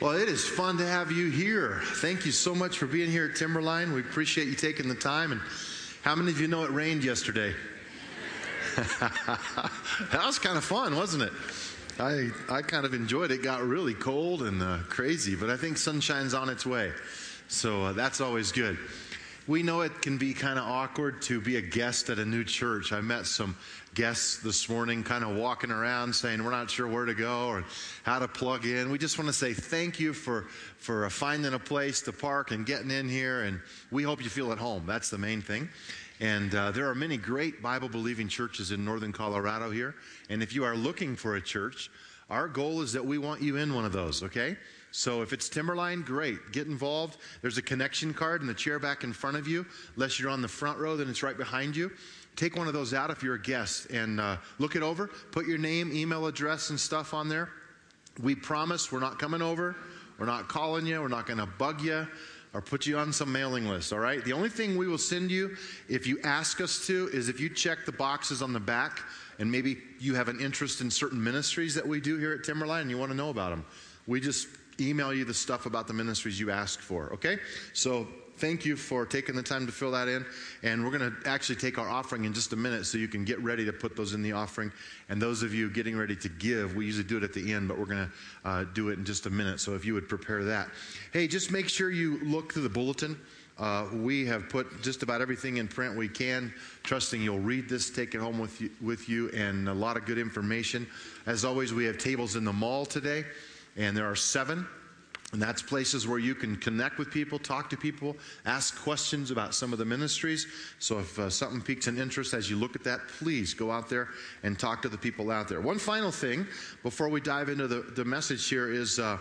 Well, it is fun to have you here. Thank you so much for being here at Timberline. We appreciate you taking the time. And how many of you know it rained yesterday? that was kind of fun, wasn't it? I, I kind of enjoyed it. It got really cold and uh, crazy, but I think sunshine's on its way. So uh, that's always good. We know it can be kind of awkward to be a guest at a new church. I met some guests this morning kind of walking around saying we're not sure where to go or how to plug in. We just want to say thank you for, for uh, finding a place to park and getting in here, and we hope you feel at home. That's the main thing. And uh, there are many great Bible believing churches in northern Colorado here. And if you are looking for a church, our goal is that we want you in one of those, okay? So if it's Timberline, great. Get involved. There's a connection card in the chair back in front of you. Unless you're on the front row, then it's right behind you. Take one of those out if you're a guest and uh, look it over. Put your name, email address, and stuff on there. We promise we're not coming over. We're not calling you. We're not going to bug you or put you on some mailing list, all right? The only thing we will send you if you ask us to is if you check the boxes on the back and maybe you have an interest in certain ministries that we do here at Timberline and you want to know about them. We just email you the stuff about the ministries you ask for, okay? So thank you for taking the time to fill that in. And we're going to actually take our offering in just a minute so you can get ready to put those in the offering. And those of you getting ready to give, we usually do it at the end, but we're going to uh, do it in just a minute. So if you would prepare that. Hey, just make sure you look through the bulletin. Uh, we have put just about everything in print we can, trusting you'll read this, take it home with you, with you, and a lot of good information. As always, we have tables in the mall today, and there are seven. And that's places where you can connect with people, talk to people, ask questions about some of the ministries. So if uh, something piques an interest as you look at that, please go out there and talk to the people out there. One final thing before we dive into the, the message here is. Uh,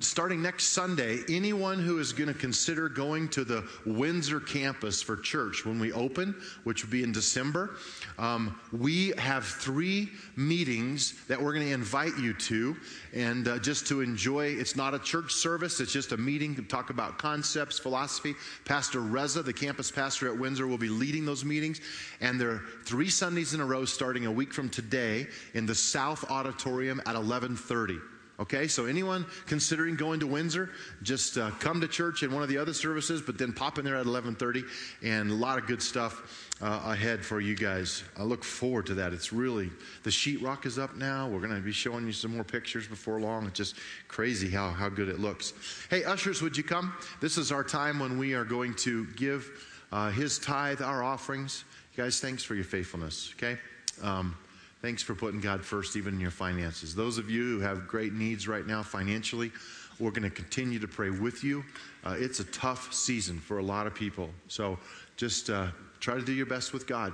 starting next Sunday, anyone who is going to consider going to the Windsor campus for church when we open, which will be in December, um, we have three meetings that we're going to invite you to, and uh, just to enjoy. It's not a church service; it's just a meeting to talk about concepts, philosophy. Pastor Reza, the campus pastor at Windsor, will be leading those meetings, and there are three Sundays in a row, starting a week from today, in the South Auditorium at 1130. Okay, so anyone considering going to Windsor, just uh, come to church in one of the other services, but then pop in there at 11:30, and a lot of good stuff uh, ahead for you guys. I look forward to that. It's really the sheetrock is up now. We're going to be showing you some more pictures before long. It's just crazy how how good it looks. Hey, ushers, would you come? This is our time when we are going to give uh, His tithe, our offerings. You guys, thanks for your faithfulness. Okay. Um, Thanks for putting God first, even in your finances. Those of you who have great needs right now financially, we're going to continue to pray with you. Uh, it's a tough season for a lot of people. So just uh, try to do your best with God.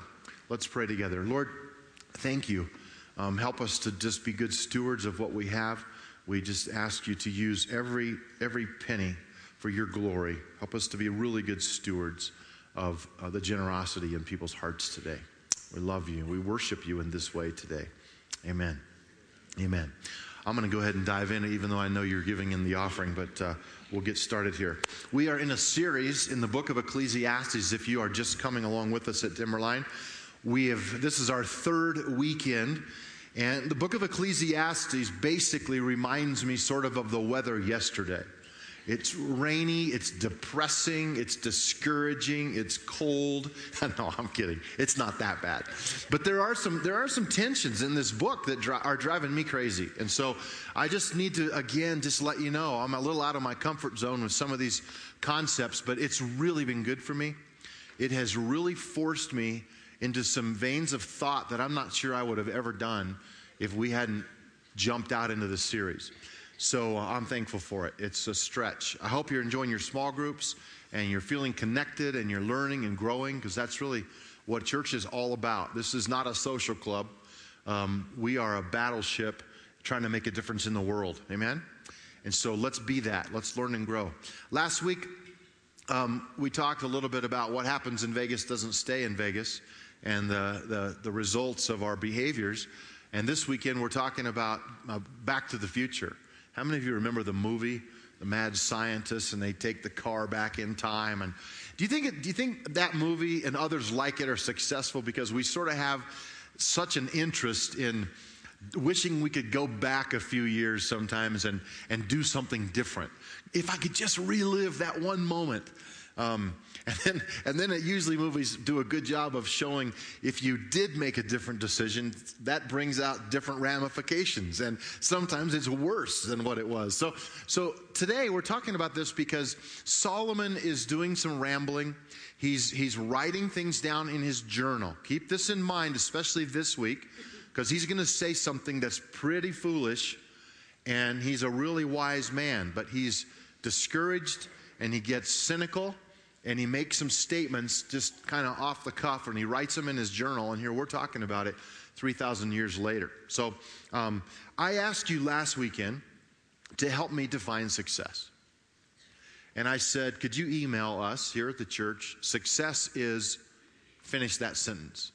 Let's pray together. Lord, thank you. Um, help us to just be good stewards of what we have. We just ask you to use every, every penny for your glory. Help us to be really good stewards of uh, the generosity in people's hearts today. We love you. We worship you in this way today. Amen. Amen. I'm going to go ahead and dive in, even though I know you're giving in the offering, but uh, we'll get started here. We are in a series in the book of Ecclesiastes. If you are just coming along with us at Timberline, we have this is our third weekend, and the book of Ecclesiastes basically reminds me sort of of the weather yesterday. It's rainy, it's depressing, it's discouraging, it's cold. no, I'm kidding. It's not that bad. But there are some there are some tensions in this book that dri- are driving me crazy. And so I just need to again just let you know I'm a little out of my comfort zone with some of these concepts, but it's really been good for me. It has really forced me into some veins of thought that I'm not sure I would have ever done if we hadn't jumped out into this series. So uh, I'm thankful for it. It's a stretch. I hope you're enjoying your small groups and you're feeling connected and you're learning and growing because that's really what church is all about. This is not a social club. Um, we are a battleship trying to make a difference in the world. Amen? And so let's be that. Let's learn and grow. Last week, um, we talked a little bit about what happens in Vegas doesn't stay in Vegas and the, the, the results of our behaviors. And this weekend, we're talking about uh, Back to the Future. How many of you remember the movie, The Mad Scientist, and they take the car back in time? And do you think it, do you think that movie and others like it are successful because we sort of have such an interest in wishing we could go back a few years sometimes and, and do something different. If I could just relive that one moment. Um, and then, and then it usually movies do a good job of showing if you did make a different decision, that brings out different ramifications. And sometimes it's worse than what it was. So, so today we're talking about this because Solomon is doing some rambling. He's, he's writing things down in his journal. Keep this in mind, especially this week, because he's going to say something that's pretty foolish. And he's a really wise man, but he's discouraged and he gets cynical and he makes some statements just kind of off the cuff and he writes them in his journal and here we're talking about it 3000 years later so um, i asked you last weekend to help me define success and i said could you email us here at the church success is finish that sentence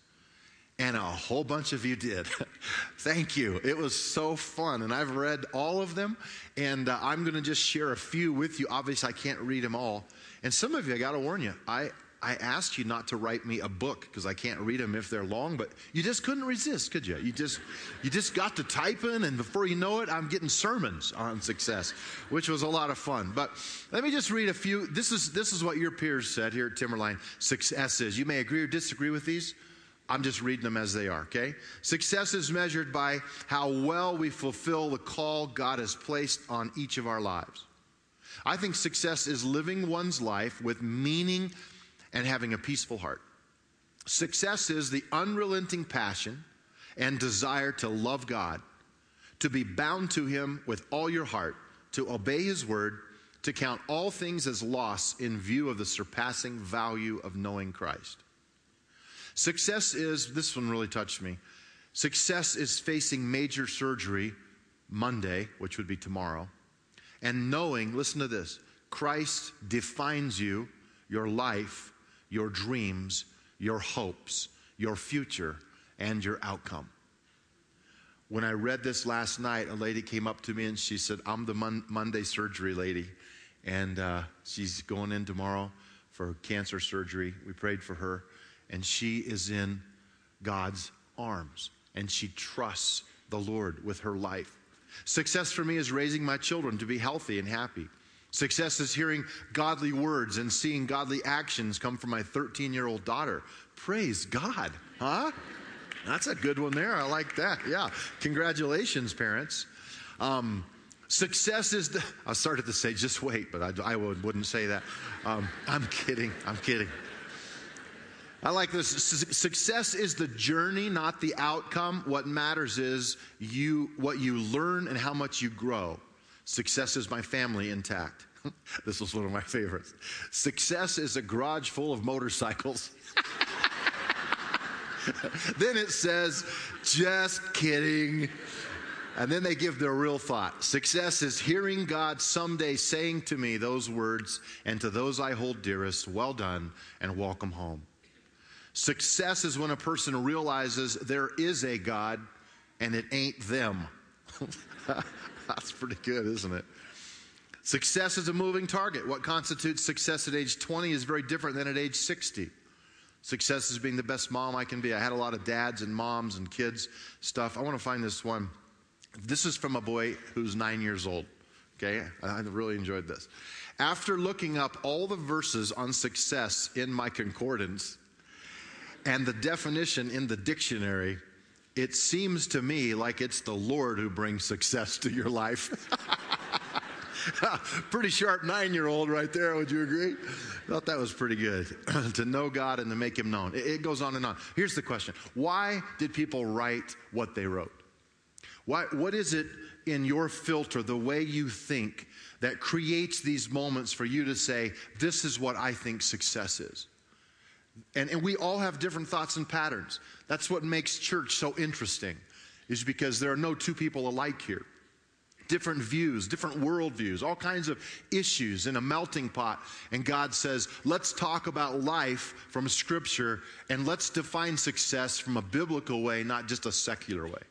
and a whole bunch of you did. Thank you. It was so fun. And I've read all of them, and uh, I'm going to just share a few with you. Obviously, I can't read them all. And some of you, I got to warn you, I, I asked you not to write me a book because I can't read them if they're long, but you just couldn't resist, could you? You just, you just got to typing, and before you know it, I'm getting sermons on success, which was a lot of fun. But let me just read a few. This is, this is what your peers said here at Timberline success is. You may agree or disagree with these. I'm just reading them as they are, okay? Success is measured by how well we fulfill the call God has placed on each of our lives. I think success is living one's life with meaning and having a peaceful heart. Success is the unrelenting passion and desire to love God, to be bound to Him with all your heart, to obey His word, to count all things as loss in view of the surpassing value of knowing Christ. Success is, this one really touched me. Success is facing major surgery Monday, which would be tomorrow and knowing, listen to this, Christ defines you, your life, your dreams, your hopes, your future, and your outcome. When I read this last night, a lady came up to me and she said, I'm the Mon- Monday surgery lady, and uh, she's going in tomorrow for cancer surgery. We prayed for her, and she is in God's arms, and she trusts the Lord with her life. Success for me is raising my children to be healthy and happy. Success is hearing godly words and seeing godly actions come from my 13 year old daughter. Praise God, huh? That's a good one there. I like that. Yeah. Congratulations, parents. Um, success is the. I started to say, just wait, but I, I would, wouldn't say that. Um, I'm kidding. I'm kidding. I like this. Success is the journey, not the outcome. What matters is you, what you learn and how much you grow. Success is my family intact. this was one of my favorites. Success is a garage full of motorcycles. then it says, just kidding. And then they give their real thought. Success is hearing God someday saying to me those words, and to those I hold dearest, well done, and welcome home. Success is when a person realizes there is a God and it ain't them. That's pretty good, isn't it? Success is a moving target. What constitutes success at age 20 is very different than at age 60. Success is being the best mom I can be. I had a lot of dads and moms and kids stuff. I want to find this one. This is from a boy who's nine years old. Okay, I really enjoyed this. After looking up all the verses on success in my concordance, and the definition in the dictionary, it seems to me like it's the Lord who brings success to your life. pretty sharp nine year old right there, would you agree? Thought that was pretty good. to know God and to make Him known. It, it goes on and on. Here's the question Why did people write what they wrote? Why, what is it in your filter, the way you think, that creates these moments for you to say, This is what I think success is? And, and we all have different thoughts and patterns. That's what makes church so interesting, is because there are no two people alike here. Different views, different worldviews, all kinds of issues in a melting pot. And God says, let's talk about life from Scripture and let's define success from a biblical way, not just a secular way.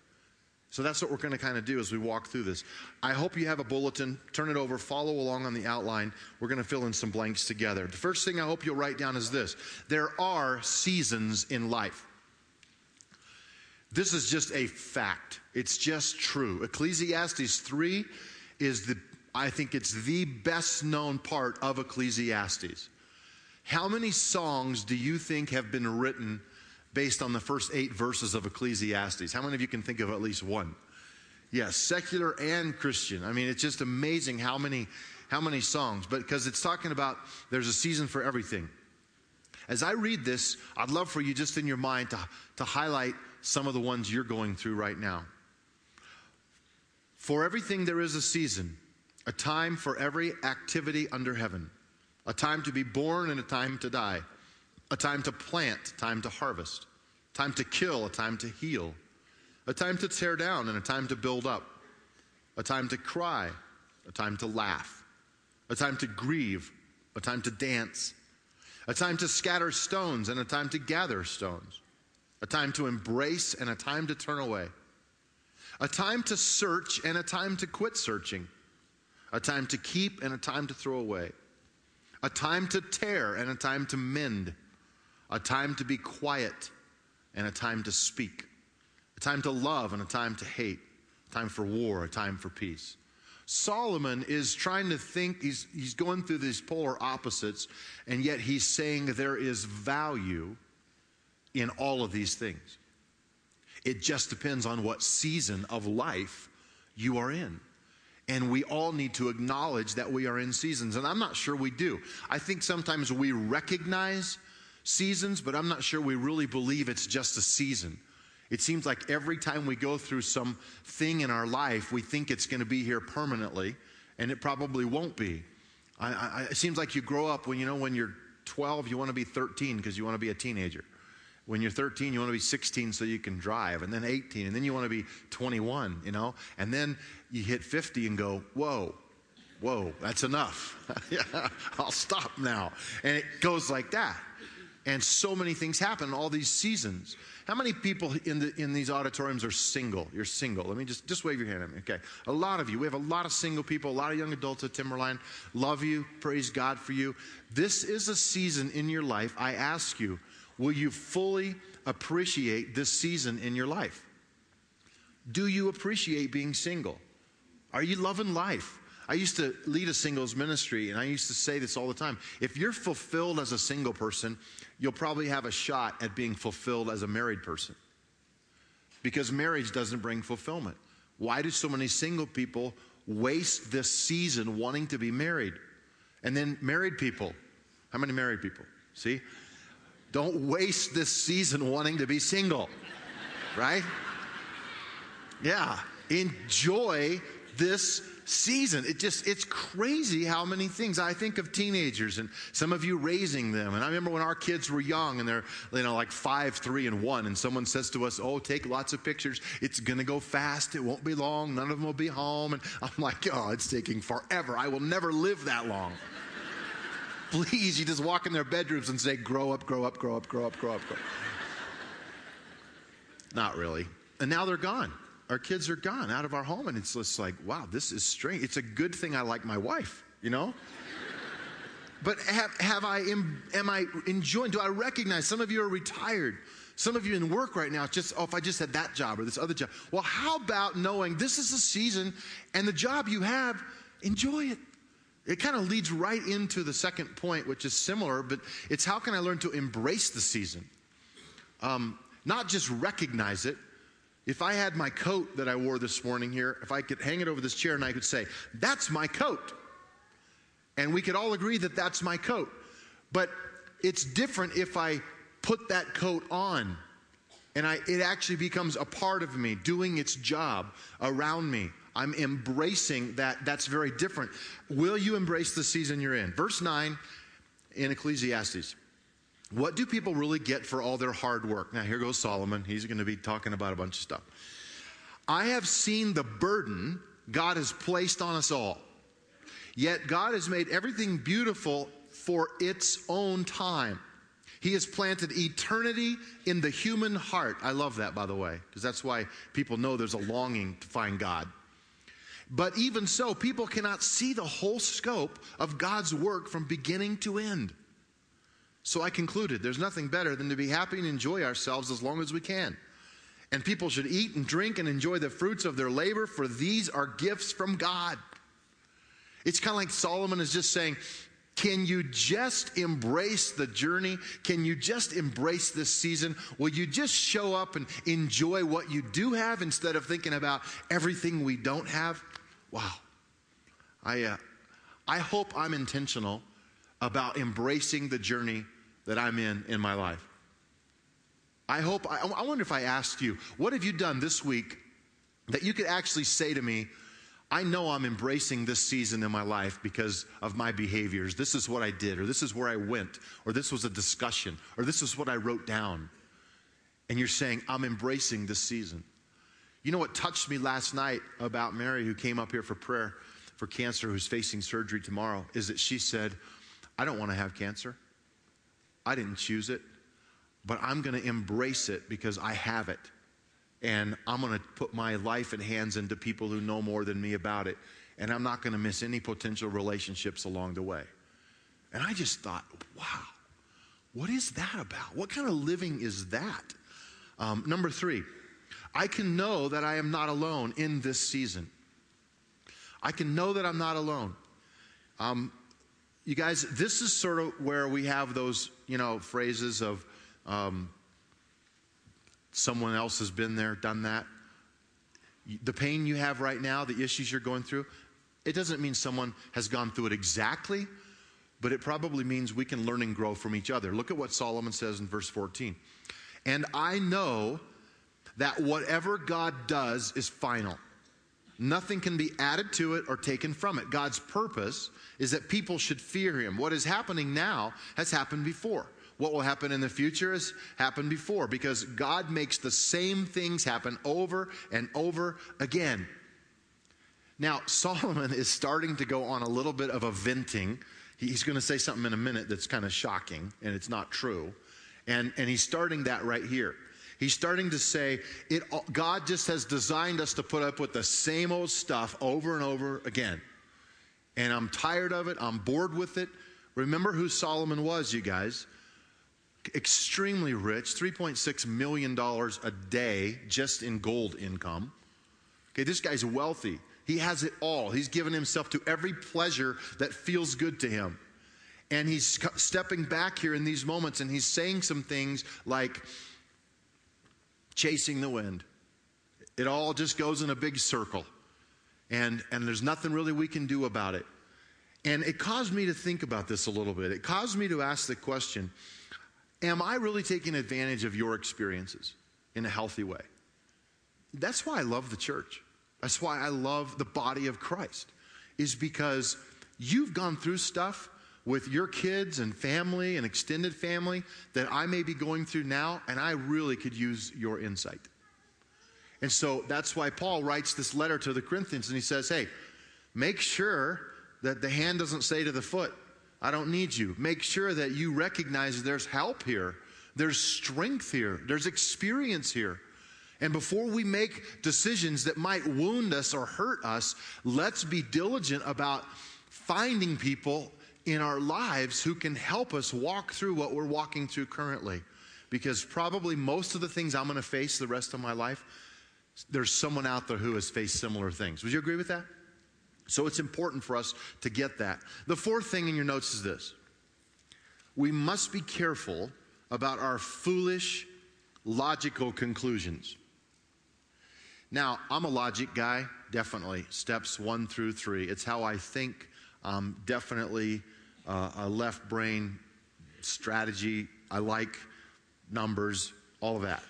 So that's what we're going to kind of do as we walk through this. I hope you have a bulletin. Turn it over, follow along on the outline. We're going to fill in some blanks together. The first thing I hope you'll write down is this there are seasons in life. This is just a fact. It's just true. Ecclesiastes 3 is the, I think it's the best known part of Ecclesiastes. How many songs do you think have been written based on the first eight verses of Ecclesiastes? How many of you can think of at least one? Yes, secular and Christian. I mean, it's just amazing how many how many songs, but because it's talking about there's a season for everything. As I read this, I'd love for you just in your mind to, to highlight some of the ones you're going through right now. For everything there is a season, a time for every activity under heaven, a time to be born and a time to die, a time to plant, time to harvest, time to kill, a time to heal, a time to tear down and a time to build up, a time to cry, a time to laugh, a time to grieve, a time to dance, a time to scatter stones and a time to gather stones, a time to embrace and a time to turn away, a time to search and a time to quit searching, a time to keep and a time to throw away, a time to tear and a time to mend, a time to be quiet and a time to speak, a time to love and a time to hate, a time for war, a time for peace. Solomon is trying to think, he's, he's going through these polar opposites, and yet he's saying there is value in all of these things. It just depends on what season of life you are in. And we all need to acknowledge that we are in seasons. And I'm not sure we do. I think sometimes we recognize seasons, but I'm not sure we really believe it's just a season. It seems like every time we go through some thing in our life, we think it's going to be here permanently, and it probably won't be. I, I, it seems like you grow up when you know when you're 12, you want to be 13 because you want to be a teenager. When you're 13, you want to be 16 so you can drive, and then 18, and then you want to be 21, you know, and then you hit 50 and go, whoa, whoa, that's enough. I'll stop now. And it goes like that. And so many things happen, all these seasons. How many people in, the, in these auditoriums are single? You're single. Let me just, just wave your hand at me. Okay. A lot of you. We have a lot of single people, a lot of young adults at Timberline. Love you. Praise God for you. This is a season in your life. I ask you, will you fully appreciate this season in your life? Do you appreciate being single? Are you loving life? I used to lead a singles ministry, and I used to say this all the time. If you're fulfilled as a single person, you'll probably have a shot at being fulfilled as a married person. Because marriage doesn't bring fulfillment. Why do so many single people waste this season wanting to be married? And then married people. How many married people? See? Don't waste this season wanting to be single. Right? Yeah. Enjoy this season. It just, it's crazy how many things. I think of teenagers and some of you raising them. And I remember when our kids were young and they're, you know, like five, three, and one, and someone says to us, Oh, take lots of pictures. It's going to go fast. It won't be long. None of them will be home. And I'm like, Oh, it's taking forever. I will never live that long. Please, you just walk in their bedrooms and say, Grow up, grow up, grow up, grow up, grow up, grow up. Not really. And now they're gone our kids are gone out of our home, and it's just like, wow, this is strange. It's a good thing I like my wife, you know? but have, have I, am am I enjoying, do I recognize some of you are retired? Some of you in work right now, just, oh, if I just had that job or this other job. Well, how about knowing this is the season and the job you have, enjoy it. It kind of leads right into the second point, which is similar, but it's how can I learn to embrace the season? Um, not just recognize it, if I had my coat that I wore this morning here, if I could hang it over this chair and I could say, That's my coat. And we could all agree that that's my coat. But it's different if I put that coat on and I, it actually becomes a part of me, doing its job around me. I'm embracing that. That's very different. Will you embrace the season you're in? Verse 9 in Ecclesiastes. What do people really get for all their hard work? Now, here goes Solomon. He's going to be talking about a bunch of stuff. I have seen the burden God has placed on us all. Yet God has made everything beautiful for its own time. He has planted eternity in the human heart. I love that, by the way, because that's why people know there's a longing to find God. But even so, people cannot see the whole scope of God's work from beginning to end. So I concluded there's nothing better than to be happy and enjoy ourselves as long as we can. And people should eat and drink and enjoy the fruits of their labor, for these are gifts from God. It's kind of like Solomon is just saying, can you just embrace the journey? Can you just embrace this season? Will you just show up and enjoy what you do have instead of thinking about everything we don't have? Wow. I, uh, I hope I'm intentional about embracing the journey that I'm in in my life. I hope, I, I wonder if I asked you, what have you done this week that you could actually say to me, I know I'm embracing this season in my life because of my behaviors. This is what I did, or this is where I went, or this was a discussion, or this is what I wrote down. And you're saying, I'm embracing this season. You know what touched me last night about Mary, who came up here for prayer for cancer, who's facing surgery tomorrow, is that she said, I don't want to have cancer. I didn't choose it, but I'm going to embrace it because I have it and I'm going to put my life and hands into people who know more than me about it, and I'm not going to miss any potential relationships along the way. And I just thought, wow, what is that about? What kind of living is that? Um, number three, I can know that I am not alone in this season. I can know that I'm not alone. Um, you guys, this is sort of where we have those, you know, phrases of, um, someone else has been there, done that. The pain you have right now, the issues you're going through, it doesn't mean someone has gone through it exactly, but it probably means we can learn and grow from each other. Look at what Solomon says in verse 14. And I know that whatever God does is final. Nothing can be added to it or taken from it. God's purpose is that people should fear him. What is happening now has happened before. What will happen in the future has happened before because God makes the same things happen over and over again. Now, Solomon is starting to go on a little bit of a venting. He's going to say something in a minute that's kind of shocking, and it's not true. And, and he's starting that right here. He's starting to say, it, God just has designed us to put up with the same old stuff over and over again. And I'm tired of it. I'm bored with it. Remember who Solomon was, you guys extremely rich, $3.6 million a day just in gold income. Okay, this guy's wealthy. He has it all. He's given himself to every pleasure that feels good to him. And he's stepping back here in these moments and he's saying some things like chasing the wind. It all just goes in a big circle. And, and there's nothing really we can do about it. And it caused me to think about this a little bit. It caused me to ask the question Am I really taking advantage of your experiences in a healthy way? That's why I love the church. That's why I love the body of Christ, is because you've gone through stuff with your kids and family and extended family that I may be going through now, and I really could use your insight. And so that's why Paul writes this letter to the Corinthians and he says, Hey, make sure that the hand doesn't say to the foot, I don't need you. Make sure that you recognize there's help here, there's strength here, there's experience here. And before we make decisions that might wound us or hurt us, let's be diligent about finding people in our lives who can help us walk through what we're walking through currently. Because probably most of the things I'm going to face the rest of my life, there's someone out there who has faced similar things. Would you agree with that? So it's important for us to get that. The fourth thing in your notes is this we must be careful about our foolish, logical conclusions. Now, I'm a logic guy, definitely. Steps one through three. It's how I think. Um, definitely uh, a left brain strategy. I like numbers, all of that.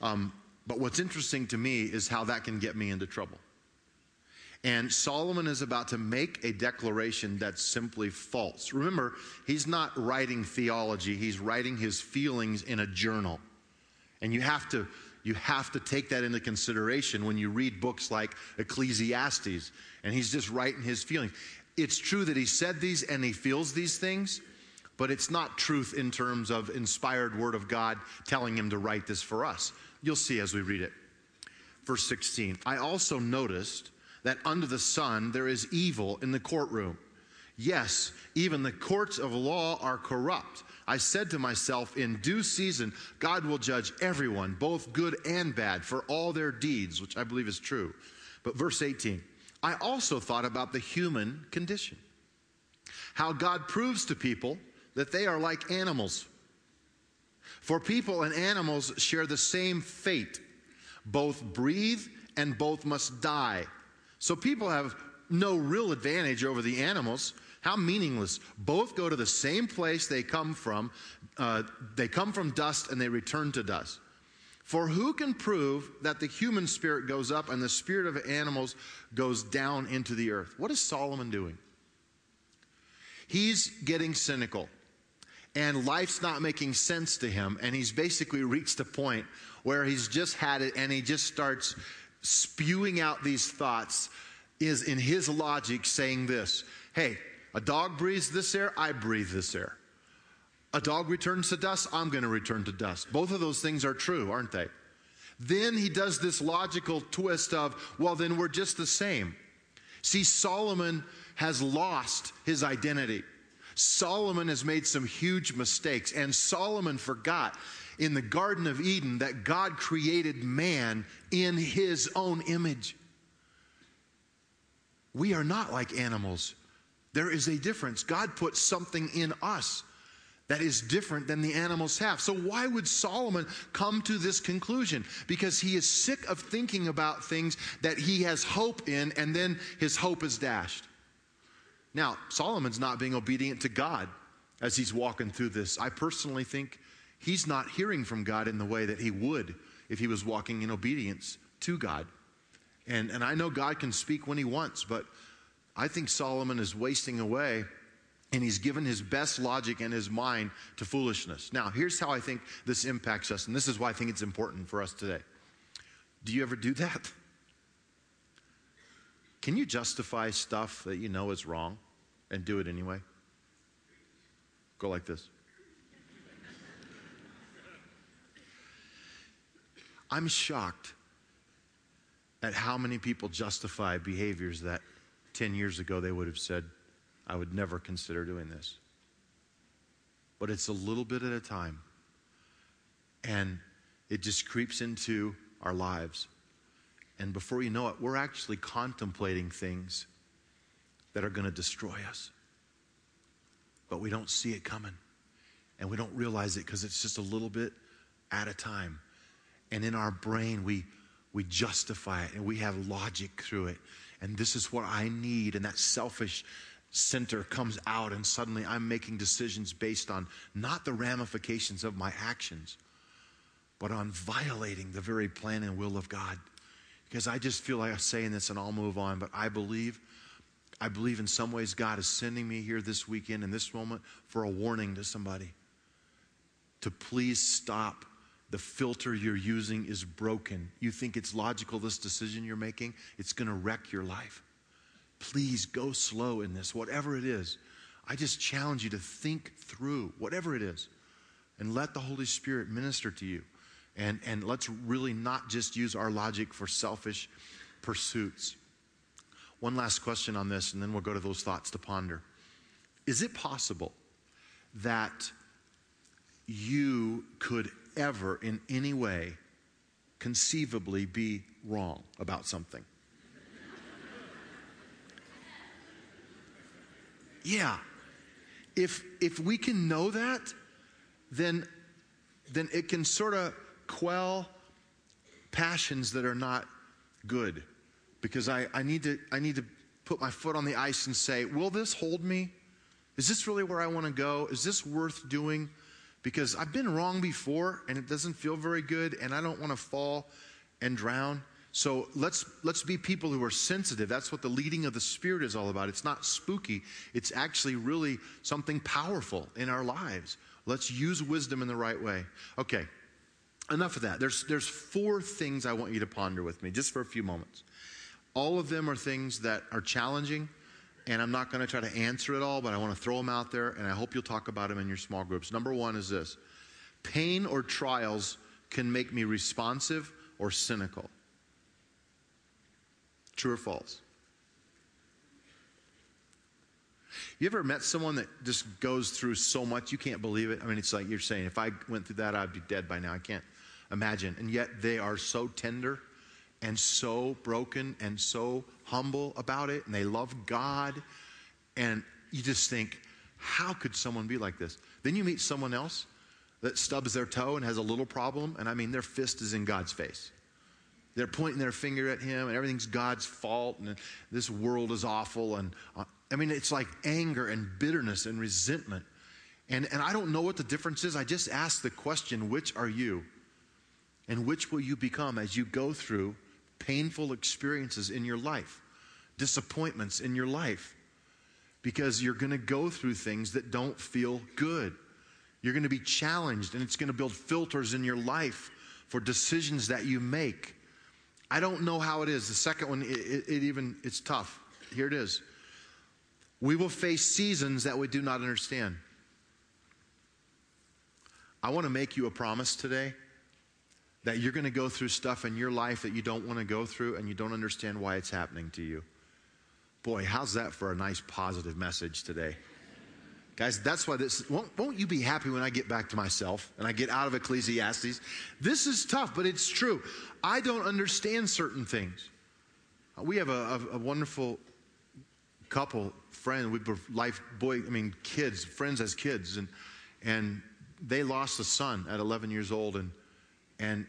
Um, but what's interesting to me is how that can get me into trouble. And Solomon is about to make a declaration that's simply false. Remember, he's not writing theology, he's writing his feelings in a journal. And you have to you have to take that into consideration when you read books like Ecclesiastes and he's just writing his feelings. It's true that he said these and he feels these things, but it's not truth in terms of inspired word of God telling him to write this for us. You'll see as we read it. Verse 16. I also noticed that under the sun there is evil in the courtroom. Yes, even the courts of law are corrupt. I said to myself, in due season, God will judge everyone, both good and bad, for all their deeds, which I believe is true. But verse 18, I also thought about the human condition. How God proves to people that they are like animals. For people and animals share the same fate. Both breathe and both must die. So people have no real advantage over the animals. How meaningless. Both go to the same place they come from. Uh, they come from dust and they return to dust. For who can prove that the human spirit goes up and the spirit of animals goes down into the earth? What is Solomon doing? He's getting cynical and life's not making sense to him. And he's basically reached a point where he's just had it and he just starts spewing out these thoughts, is in his logic saying this Hey, a dog breathes this air, I breathe this air. A dog returns to dust, I'm going to return to dust. Both of those things are true, aren't they? Then he does this logical twist of, well, then we're just the same. See, Solomon has lost his identity. Solomon has made some huge mistakes, and Solomon forgot in the Garden of Eden that God created man in his own image. We are not like animals. There is a difference. God put something in us that is different than the animals have. So, why would Solomon come to this conclusion? Because he is sick of thinking about things that he has hope in, and then his hope is dashed. Now, Solomon's not being obedient to God as he's walking through this. I personally think he's not hearing from God in the way that he would if he was walking in obedience to God. And, and I know God can speak when he wants, but I think Solomon is wasting away and he's given his best logic and his mind to foolishness. Now, here's how I think this impacts us, and this is why I think it's important for us today. Do you ever do that? Can you justify stuff that you know is wrong and do it anyway? Go like this. I'm shocked at how many people justify behaviors that 10 years ago they would have said, I would never consider doing this. But it's a little bit at a time. And it just creeps into our lives. And before you know it, we're actually contemplating things that are going to destroy us. But we don't see it coming. And we don't realize it because it's just a little bit at a time. And in our brain, we, we justify it and we have logic through it. And this is what I need. And that selfish center comes out, and suddenly I'm making decisions based on not the ramifications of my actions, but on violating the very plan and will of God because I just feel like I'm saying this and I'll move on, but I believe. I believe in some ways God is sending me here this weekend in this moment for a warning to somebody to please stop. The filter you're using is broken. You think it's logical, this decision you're making, it's going to wreck your life. Please go slow in this, whatever it is. I just challenge you to think through whatever it is and let the Holy Spirit minister to you. And, and let's really not just use our logic for selfish pursuits. One last question on this, and then we'll go to those thoughts to ponder. Is it possible that you could ever, in any way, conceivably be wrong about something? Yeah. If, if we can know that, then, then it can sort of quell passions that are not good because I, I, need to, I need to put my foot on the ice and say, Will this hold me? Is this really where I want to go? Is this worth doing? Because I've been wrong before and it doesn't feel very good and I don't want to fall and drown. So let's, let's be people who are sensitive. That's what the leading of the Spirit is all about. It's not spooky, it's actually really something powerful in our lives. Let's use wisdom in the right way. Okay, enough of that. There's, there's four things I want you to ponder with me just for a few moments. All of them are things that are challenging, and I'm not going to try to answer it all, but I want to throw them out there, and I hope you'll talk about them in your small groups. Number one is this pain or trials can make me responsive or cynical. True or false? You ever met someone that just goes through so much you can't believe it? I mean, it's like you're saying, if I went through that, I'd be dead by now. I can't imagine. And yet they are so tender and so broken and so humble about it, and they love God. And you just think, how could someone be like this? Then you meet someone else that stubs their toe and has a little problem, and I mean, their fist is in God's face. They're pointing their finger at him, and everything's God's fault, and this world is awful. And uh, I mean, it's like anger and bitterness and resentment. And, and I don't know what the difference is. I just ask the question which are you? And which will you become as you go through painful experiences in your life, disappointments in your life? Because you're going to go through things that don't feel good. You're going to be challenged, and it's going to build filters in your life for decisions that you make. I don't know how it is. The second one, it, it, it even, it's tough. Here it is. We will face seasons that we do not understand. I want to make you a promise today that you're going to go through stuff in your life that you don't want to go through and you don't understand why it's happening to you. Boy, how's that for a nice positive message today? Guys, that's why this won't, won't, you be happy when I get back to myself and I get out of Ecclesiastes? This is tough, but it's true. I don't understand certain things. Uh, we have a, a, a wonderful couple, friend, we were life boy, I mean, kids, friends as kids, and and they lost a son at 11 years old, and and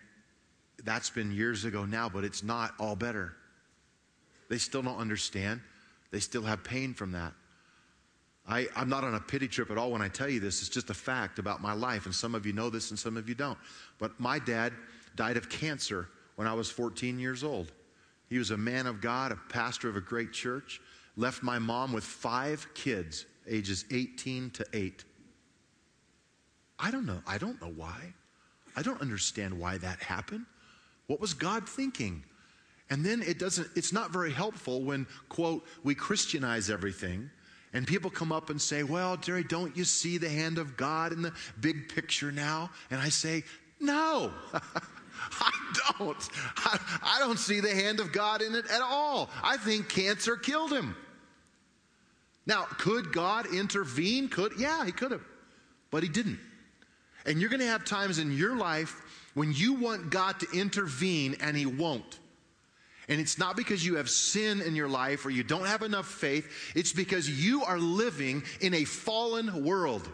that's been years ago now, but it's not all better. They still don't understand. They still have pain from that. I, I'm not on a pity trip at all when I tell you this. It's just a fact about my life. And some of you know this and some of you don't. But my dad died of cancer when I was 14 years old. He was a man of God, a pastor of a great church. Left my mom with five kids, ages 18 to 8. I don't know. I don't know why. I don't understand why that happened. What was God thinking? And then it doesn't, it's not very helpful when, quote, we Christianize everything and people come up and say, Well, Jerry, don't you see the hand of God in the big picture now? And I say, No. I don't. I, I, don't see the hand of God in it at all. I think cancer killed him. Now, could God intervene? Could yeah, he could have. But he didn't. And you're going to have times in your life when you want God to intervene and he won't. And it's not because you have sin in your life or you don't have enough faith, it's because you are living in a fallen world.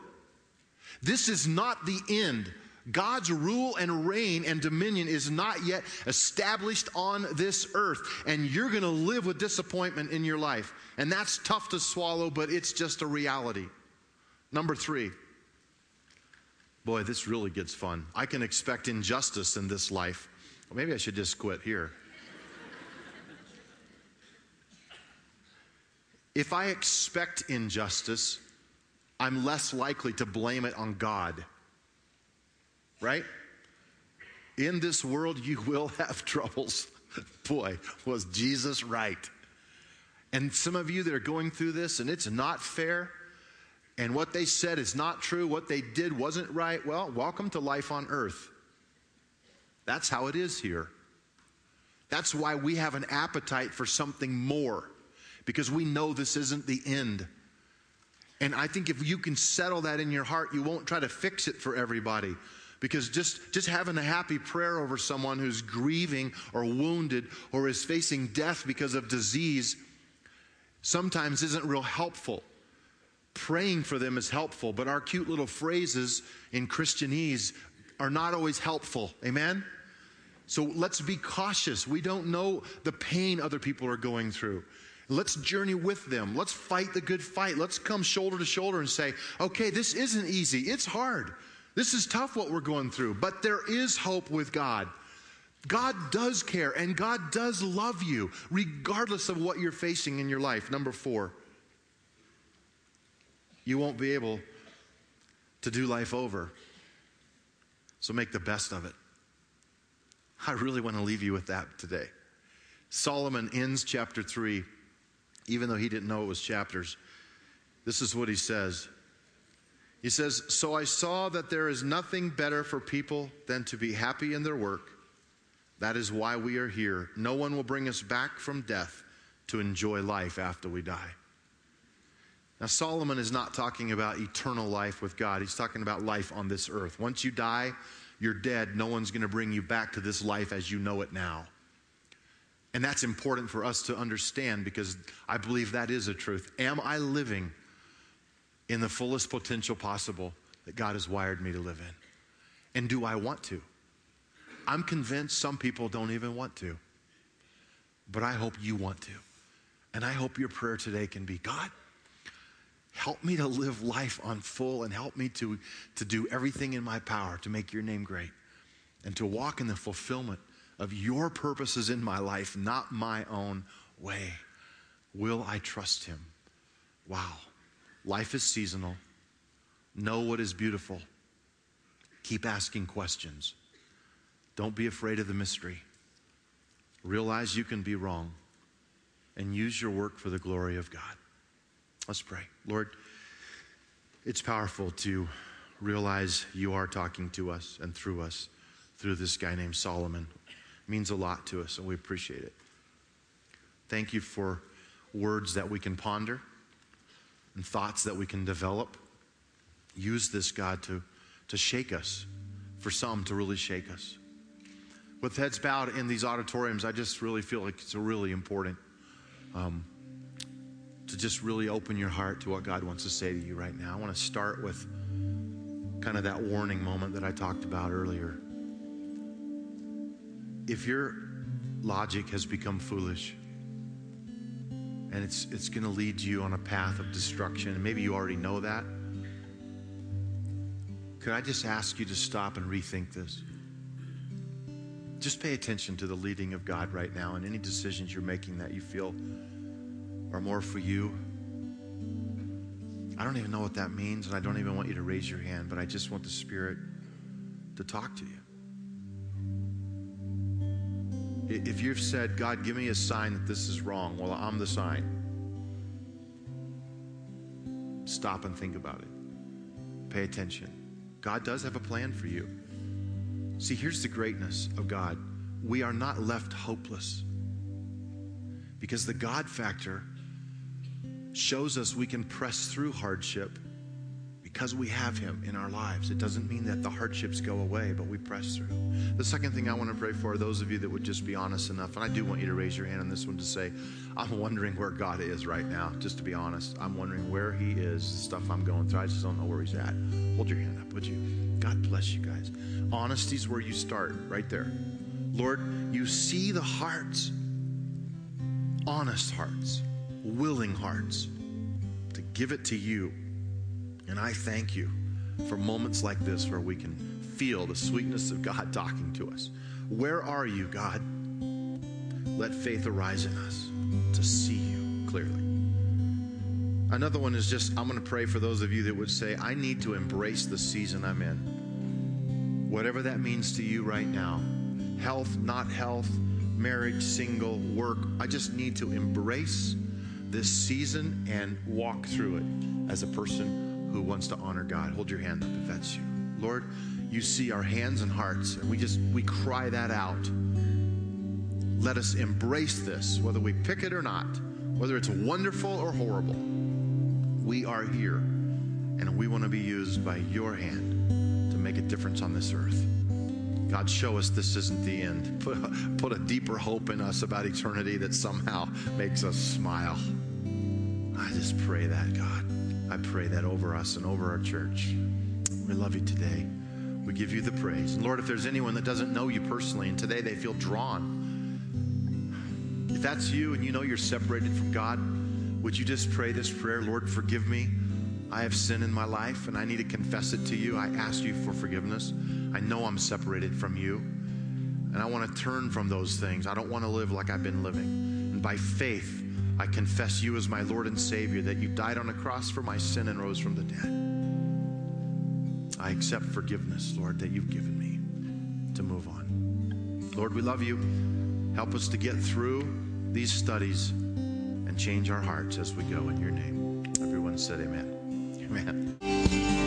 This is not the end. God's rule and reign and dominion is not yet established on this earth. And you're going to live with disappointment in your life. And that's tough to swallow, but it's just a reality. Number three. Boy, this really gets fun. I can expect injustice in this life. Well, maybe I should just quit here. If I expect injustice, I'm less likely to blame it on God. Right? In this world, you will have troubles. Boy, was Jesus right. And some of you that are going through this and it's not fair, and what they said is not true, what they did wasn't right, well, welcome to life on earth. That's how it is here. That's why we have an appetite for something more because we know this isn't the end. And I think if you can settle that in your heart, you won't try to fix it for everybody. Because just, just having a happy prayer over someone who's grieving or wounded or is facing death because of disease sometimes isn't real helpful. Praying for them is helpful, but our cute little phrases in Christianese are not always helpful. Amen? So let's be cautious. We don't know the pain other people are going through. Let's journey with them. Let's fight the good fight. Let's come shoulder to shoulder and say, okay, this isn't easy. It's hard. This is tough what we're going through, but there is hope with God. God does care and God does love you, regardless of what you're facing in your life. Number four, you won't be able to do life over. So make the best of it. I really want to leave you with that today. Solomon ends chapter 3 even though he didn't know it was chapters. This is what he says. He says, So I saw that there is nothing better for people than to be happy in their work. That is why we are here. No one will bring us back from death to enjoy life after we die. Now, Solomon is not talking about eternal life with God. He's talking about life on this earth. Once you die, you're dead. No one's going to bring you back to this life as you know it now. And that's important for us to understand because I believe that is a truth. Am I living in the fullest potential possible that God has wired me to live in? And do I want to? I'm convinced some people don't even want to. But I hope you want to. And I hope your prayer today can be God, help me to live life on full and help me to, to do everything in my power to make your name great and to walk in the fulfillment of your purposes in my life, not my own way. Will I trust him? Wow. Life is seasonal. Know what is beautiful. Keep asking questions. Don't be afraid of the mystery. Realize you can be wrong and use your work for the glory of God. Let's pray. Lord, it's powerful to realize you are talking to us and through us through this guy named Solomon. Means a lot to us, and we appreciate it. Thank you for words that we can ponder and thoughts that we can develop. Use this, God, to, to shake us, for some to really shake us. With heads bowed in these auditoriums, I just really feel like it's really important um, to just really open your heart to what God wants to say to you right now. I want to start with kind of that warning moment that I talked about earlier. If your logic has become foolish, and it's, it's going to lead you on a path of destruction. And maybe you already know that. Could I just ask you to stop and rethink this? Just pay attention to the leading of God right now and any decisions you're making that you feel are more for you. I don't even know what that means, and I don't even want you to raise your hand, but I just want the Spirit to talk to you. If you've said, God, give me a sign that this is wrong, well, I'm the sign. Stop and think about it. Pay attention. God does have a plan for you. See, here's the greatness of God we are not left hopeless because the God factor shows us we can press through hardship because we have Him in our lives. It doesn't mean that the hardships go away, but we press through. The second thing I want to pray for are those of you that would just be honest enough, and I do want you to raise your hand on this one to say, I'm wondering where God is right now, just to be honest. I'm wondering where He is, the stuff I'm going through. I just don't know where He's at. Hold your hand up, would you? God bless you guys. Honesty's where you start, right there. Lord, you see the hearts, honest hearts, willing hearts to give it to you and I thank you for moments like this where we can feel the sweetness of God talking to us. Where are you, God? Let faith arise in us to see you clearly. Another one is just I'm going to pray for those of you that would say, I need to embrace the season I'm in. Whatever that means to you right now health, not health, marriage, single, work. I just need to embrace this season and walk through it as a person who wants to honor God. Hold your hand up if that's you. Lord, you see our hands and hearts, and we just we cry that out. Let us embrace this, whether we pick it or not, whether it's wonderful or horrible. We are here, and we want to be used by your hand to make a difference on this earth. God, show us this isn't the end. Put a, put a deeper hope in us about eternity that somehow makes us smile. I just pray that, God. I pray that over us and over our church. We love you today. We give you the praise. And Lord, if there's anyone that doesn't know you personally and today they feel drawn, if that's you and you know you're separated from God, would you just pray this prayer? Lord, forgive me. I have sin in my life and I need to confess it to you. I ask you for forgiveness. I know I'm separated from you and I want to turn from those things. I don't want to live like I've been living. And by faith, I confess you as my Lord and Savior, that you died on a cross for my sin and rose from the dead. I accept forgiveness, Lord, that you've given me to move on. Lord, we love you. Help us to get through these studies and change our hearts as we go in your name. Everyone said, Amen. Amen.